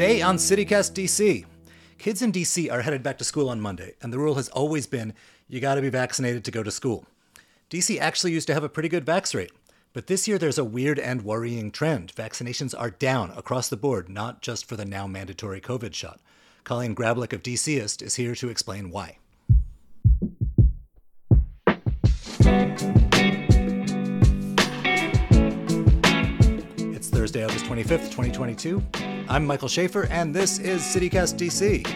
Today on CityCast DC, kids in DC are headed back to school on Monday, and the rule has always been you gotta be vaccinated to go to school. DC actually used to have a pretty good vax rate, but this year there's a weird and worrying trend. Vaccinations are down across the board, not just for the now mandatory COVID shot. Colleen Grablick of DCist is here to explain why. 25th, 2022. I'm Michael Schaffer, and this is CityCast DC.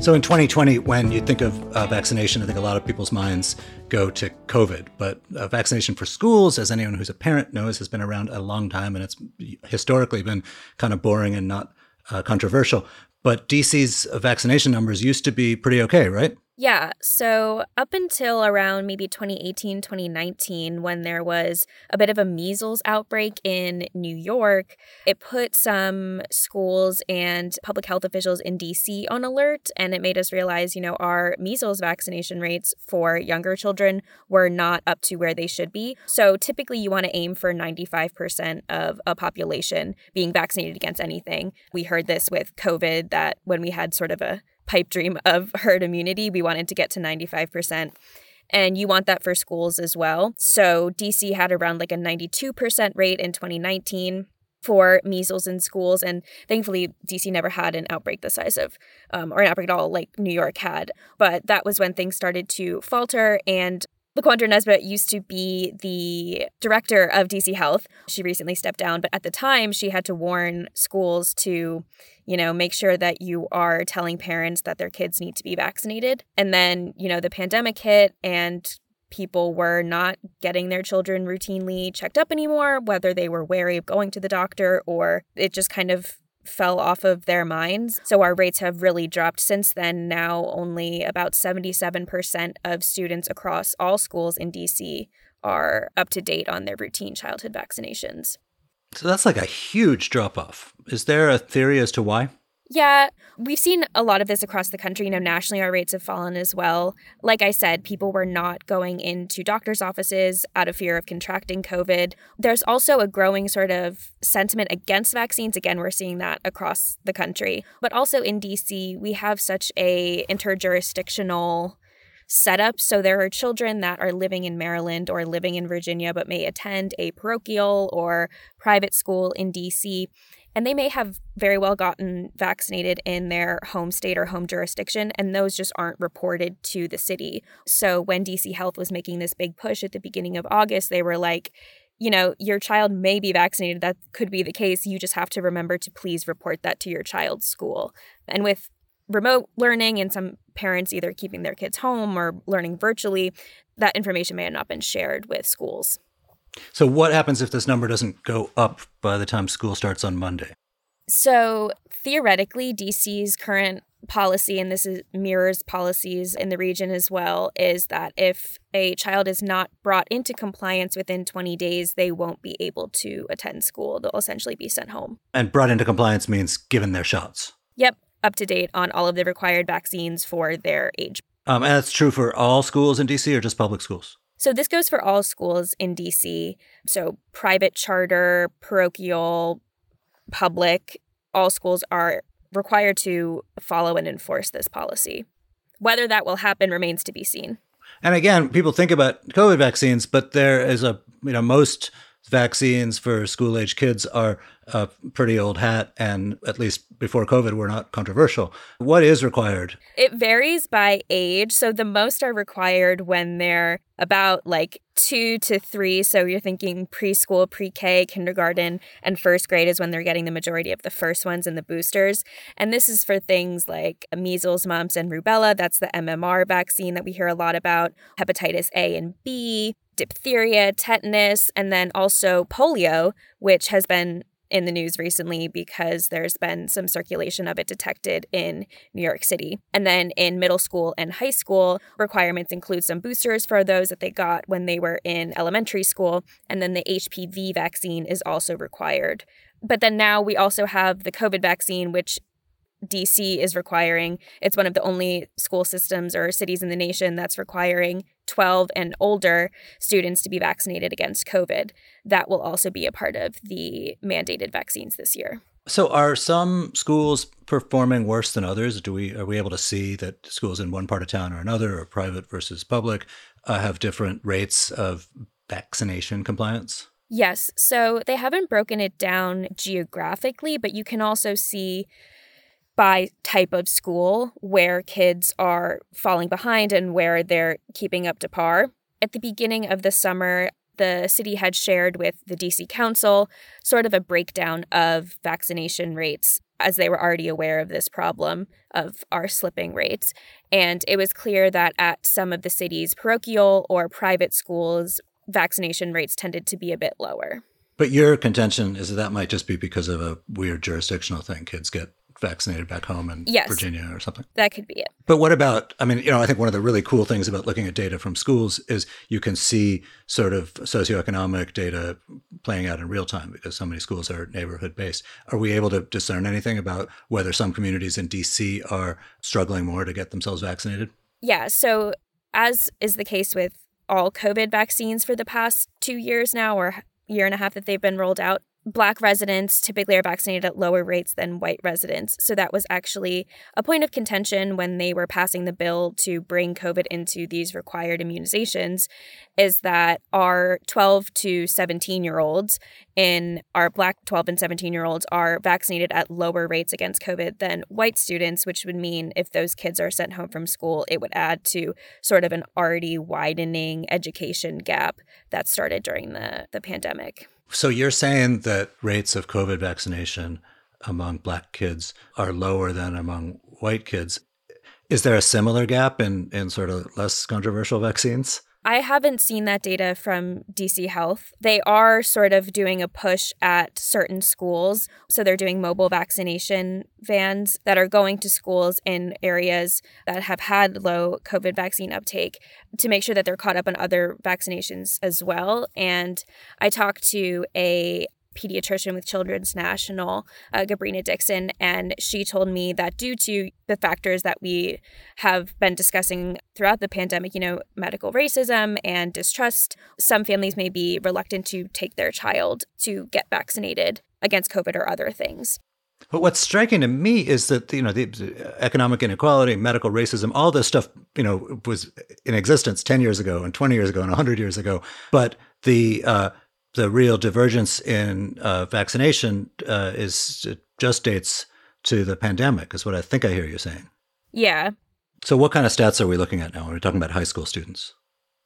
So in 2020, when you think of uh, vaccination, I think a lot of people's minds go to COVID. But uh, vaccination for schools, as anyone who's a parent knows, has been around a long time, and it's historically been kind of boring and not uh, controversial. But DC's vaccination numbers used to be pretty okay, right? Yeah. So, up until around maybe 2018, 2019, when there was a bit of a measles outbreak in New York, it put some schools and public health officials in DC on alert. And it made us realize, you know, our measles vaccination rates for younger children were not up to where they should be. So, typically, you want to aim for 95% of a population being vaccinated against anything. We heard this with COVID that when we had sort of a pipe dream of herd immunity. We wanted to get to 95%. And you want that for schools as well. So DC had around like a 92% rate in 2019 for measles in schools. And thankfully, DC never had an outbreak the size of, um, or an outbreak at all like New York had. But that was when things started to falter. And LaQuandra Nesbitt used to be the director of DC Health. She recently stepped down, but at the time she had to warn schools to, you know, make sure that you are telling parents that their kids need to be vaccinated. And then, you know, the pandemic hit and people were not getting their children routinely checked up anymore, whether they were wary of going to the doctor or it just kind of fell off of their minds. So our rates have really dropped since then. Now, only about 77% of students across all schools in DC are up to date on their routine childhood vaccinations. So that's like a huge drop off. Is there a theory as to why? Yeah, we've seen a lot of this across the country. You know, nationally, our rates have fallen as well. Like I said, people were not going into doctor's offices out of fear of contracting COVID. There's also a growing sort of sentiment against vaccines. Again, we're seeing that across the country. But also in DC, we have such a interjurisdictional setup. So there are children that are living in Maryland or living in Virginia but may attend a parochial or private school in DC and they may have very well gotten vaccinated in their home state or home jurisdiction, and those just aren't reported to the city. So when DC Health was making this big push at the beginning of August, they were like, you know, your child may be vaccinated. That could be the case. You just have to remember to please report that to your child's school. And with remote learning and some parents either keeping their kids home or learning virtually, that information may have not been shared with schools. So, what happens if this number doesn't go up by the time school starts on Monday? So, theoretically, DC's current policy, and this is, mirrors policies in the region as well, is that if a child is not brought into compliance within 20 days, they won't be able to attend school. They'll essentially be sent home. And brought into compliance means given their shots. Yep, up to date on all of the required vaccines for their age. Um, and that's true for all schools in DC or just public schools? So this goes for all schools in DC. So private, charter, parochial, public, all schools are required to follow and enforce this policy. Whether that will happen remains to be seen. And again, people think about COVID vaccines, but there is a, you know, most vaccines for school age kids are a pretty old hat and at least before covid were not controversial. What is required? It varies by age. So the most are required when they're about like two to three. So you're thinking preschool pre-k kindergarten and first grade is when they're getting the majority of the first ones and the boosters. And this is for things like measles mumps and rubella. That's the mmr vaccine that we hear a lot about hepatitis a and b diphtheria, tetanus, and then also polio, which has been in the news recently because there's been some circulation of it detected in New York City. And then in middle school and high school, requirements include some boosters for those that they got when they were in elementary school. And then the HPV vaccine is also required. But then now we also have the COVID vaccine, which DC is requiring. It's one of the only school systems or cities in the nation that's requiring 12 and older students to be vaccinated against COVID. That will also be a part of the mandated vaccines this year. So are some schools performing worse than others? Do we are we able to see that schools in one part of town or another or private versus public uh, have different rates of vaccination compliance? Yes. So they haven't broken it down geographically, but you can also see by type of school where kids are falling behind and where they're keeping up to par. At the beginning of the summer, the city had shared with the DC Council sort of a breakdown of vaccination rates as they were already aware of this problem of our slipping rates. And it was clear that at some of the city's parochial or private schools, vaccination rates tended to be a bit lower. But your contention is that, that might just be because of a weird jurisdictional thing. Kids get vaccinated back home in yes, Virginia or something. That could be it. But what about, I mean, you know, I think one of the really cool things about looking at data from schools is you can see sort of socioeconomic data playing out in real time because so many schools are neighborhood based. Are we able to discern anything about whether some communities in DC are struggling more to get themselves vaccinated? Yeah. So, as is the case with all COVID vaccines for the past two years now, or year and a half that they've been rolled out, Black residents typically are vaccinated at lower rates than white residents. So that was actually a point of contention when they were passing the bill to bring COVID into these required immunizations is that our 12 to 17 year olds in our Black 12 and 17 year olds are vaccinated at lower rates against COVID than white students, which would mean if those kids are sent home from school, it would add to sort of an already widening education gap that started during the, the pandemic. So you're saying that rates of COVID vaccination among black kids are lower than among white kids. Is there a similar gap in, in sort of less controversial vaccines? I haven't seen that data from DC Health. They are sort of doing a push at certain schools. So they're doing mobile vaccination vans that are going to schools in areas that have had low COVID vaccine uptake to make sure that they're caught up on other vaccinations as well. And I talked to a pediatrician with Children's National, uh, Gabrina Dixon, and she told me that due to the factors that we have been discussing throughout the pandemic, you know, medical racism and distrust, some families may be reluctant to take their child to get vaccinated against COVID or other things. But what's striking to me is that you know the economic inequality, medical racism, all this stuff you know was in existence ten years ago, and twenty years ago, and hundred years ago. But the uh, the real divergence in uh, vaccination uh, is just dates to the pandemic, is what I think I hear you saying. Yeah. So, what kind of stats are we looking at now? We're talking about high school students.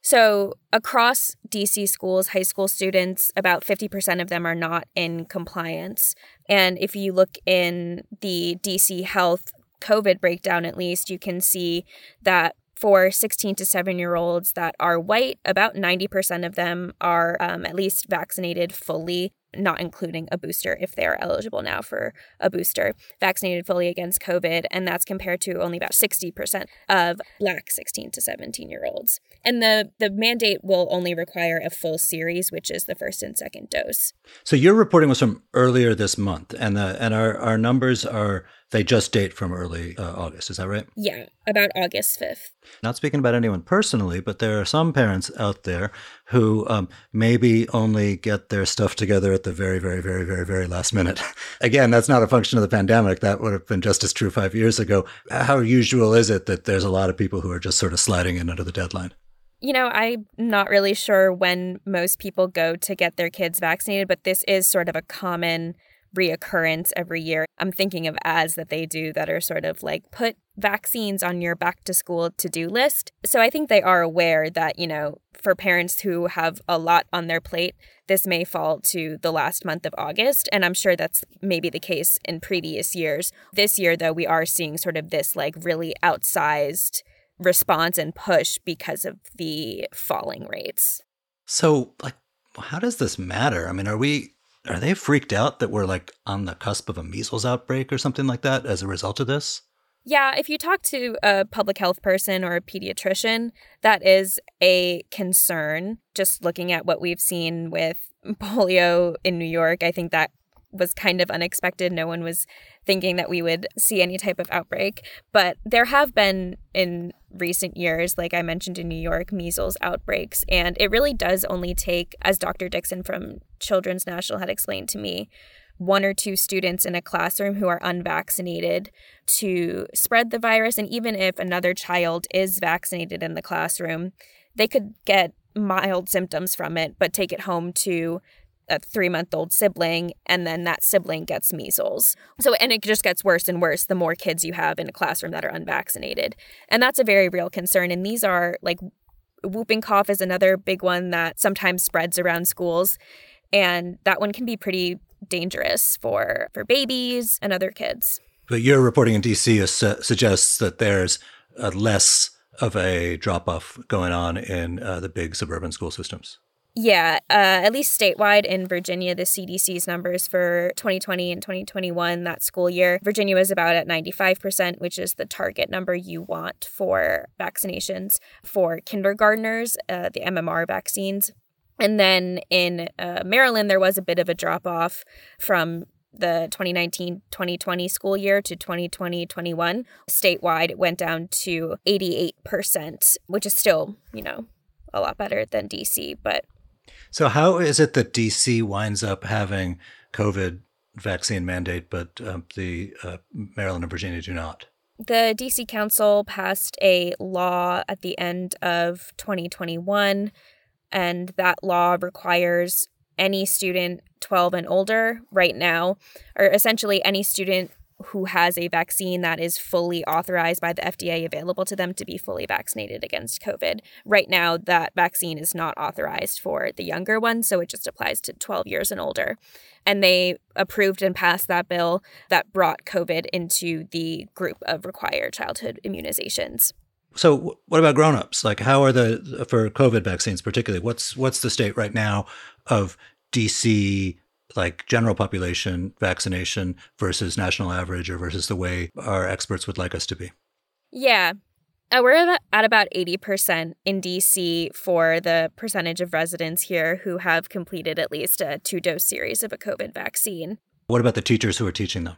So, across DC schools, high school students, about 50% of them are not in compliance. And if you look in the DC Health COVID breakdown, at least, you can see that for 16 to 7 year olds that are white, about 90% of them are um, at least vaccinated fully not including a booster if they're eligible now for a booster, vaccinated fully against COVID. And that's compared to only about 60% of Black 16 to 17 year olds. And the, the mandate will only require a full series, which is the first and second dose. So your reporting was from earlier this month, and, the, and our, our numbers are they just date from early uh, August. Is that right? Yeah, about August 5th. Not speaking about anyone personally, but there are some parents out there who um, maybe only get their stuff together at the very, very, very, very, very last minute. Again, that's not a function of the pandemic. That would have been just as true five years ago. How usual is it that there's a lot of people who are just sort of sliding in under the deadline? You know, I'm not really sure when most people go to get their kids vaccinated, but this is sort of a common reoccurrence every year. I'm thinking of ads that they do that are sort of like put vaccines on your back to school to do list. So I think they are aware that, you know, for parents who have a lot on their plate, this may fall to the last month of August. And I'm sure that's maybe the case in previous years. This year, though, we are seeing sort of this like really outsized response and push because of the falling rates. So, like, how does this matter? I mean, are we are they freaked out that we're like on the cusp of a measles outbreak or something like that as a result of this? Yeah, if you talk to a public health person or a pediatrician, that is a concern. Just looking at what we've seen with polio in New York, I think that was kind of unexpected. No one was thinking that we would see any type of outbreak. But there have been in recent years, like I mentioned in New York, measles outbreaks. And it really does only take, as Dr. Dixon from Children's National had explained to me, one or two students in a classroom who are unvaccinated to spread the virus. And even if another child is vaccinated in the classroom, they could get mild symptoms from it, but take it home to a three month old sibling, and then that sibling gets measles. So, and it just gets worse and worse the more kids you have in a classroom that are unvaccinated. And that's a very real concern. And these are like whooping cough is another big one that sometimes spreads around schools. And that one can be pretty dangerous for, for babies and other kids. But your reporting in DC su- suggests that there's less of a drop off going on in uh, the big suburban school systems. Yeah, uh, at least statewide in Virginia, the CDC's numbers for 2020 and 2021, that school year, Virginia was about at 95%, which is the target number you want for vaccinations for kindergartners, uh, the MMR vaccines. And then in uh, Maryland, there was a bit of a drop off from the 2019 2020 school year to 2020 21. Statewide, it went down to 88%, which is still, you know, a lot better than DC, but so, how is it that DC winds up having COVID vaccine mandate, but um, the uh, Maryland and Virginia do not? The DC Council passed a law at the end of 2021, and that law requires any student 12 and older right now, or essentially any student who has a vaccine that is fully authorized by the FDA available to them to be fully vaccinated against COVID. Right now, that vaccine is not authorized for the younger ones, so it just applies to 12 years and older. And they approved and passed that bill that brought COVID into the group of required childhood immunizations. So, what about grown-ups? Like, how are the for COVID vaccines, particularly? What's what's the state right now of DC like general population vaccination versus national average or versus the way our experts would like us to be? Yeah. Uh, we're at about 80% in DC for the percentage of residents here who have completed at least a two dose series of a COVID vaccine. What about the teachers who are teaching them?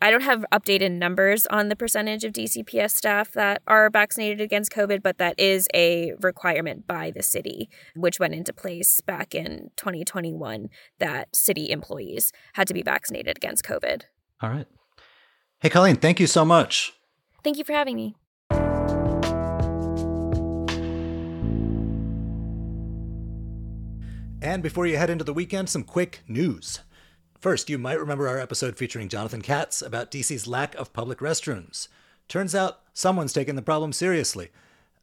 I don't have updated numbers on the percentage of DCPS staff that are vaccinated against COVID, but that is a requirement by the city, which went into place back in 2021 that city employees had to be vaccinated against COVID. All right. Hey, Colleen, thank you so much. Thank you for having me. And before you head into the weekend, some quick news. First, you might remember our episode featuring Jonathan Katz about DC's lack of public restrooms. Turns out someone's taken the problem seriously.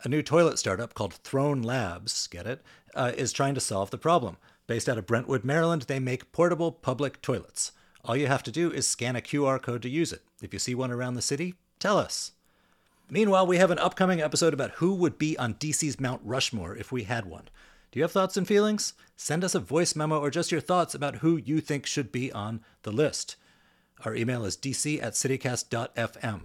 A new toilet startup called Throne Labs, get it, uh, is trying to solve the problem. Based out of Brentwood, Maryland, they make portable public toilets. All you have to do is scan a QR code to use it. If you see one around the city, tell us. Meanwhile, we have an upcoming episode about who would be on DC's Mount Rushmore if we had one. Do you have thoughts and feelings? Send us a voice memo or just your thoughts about who you think should be on the list. Our email is dc at citycast.fm.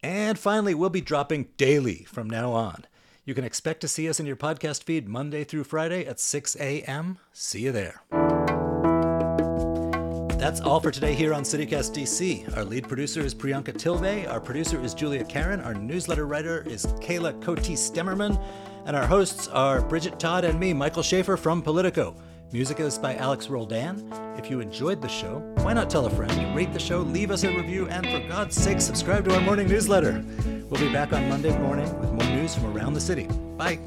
And finally, we'll be dropping daily from now on. You can expect to see us in your podcast feed Monday through Friday at 6 a.m. See you there. That's all for today here on CityCast DC. Our lead producer is Priyanka Tilve. Our producer is Julia Karen. Our newsletter writer is Kayla Cote Stemmerman. And our hosts are Bridget Todd and me, Michael Schaffer from Politico. Music is by Alex Roldan. If you enjoyed the show, why not tell a friend? Rate the show, leave us a review, and for God's sake, subscribe to our morning newsletter. We'll be back on Monday morning with more news from around the city. Bye.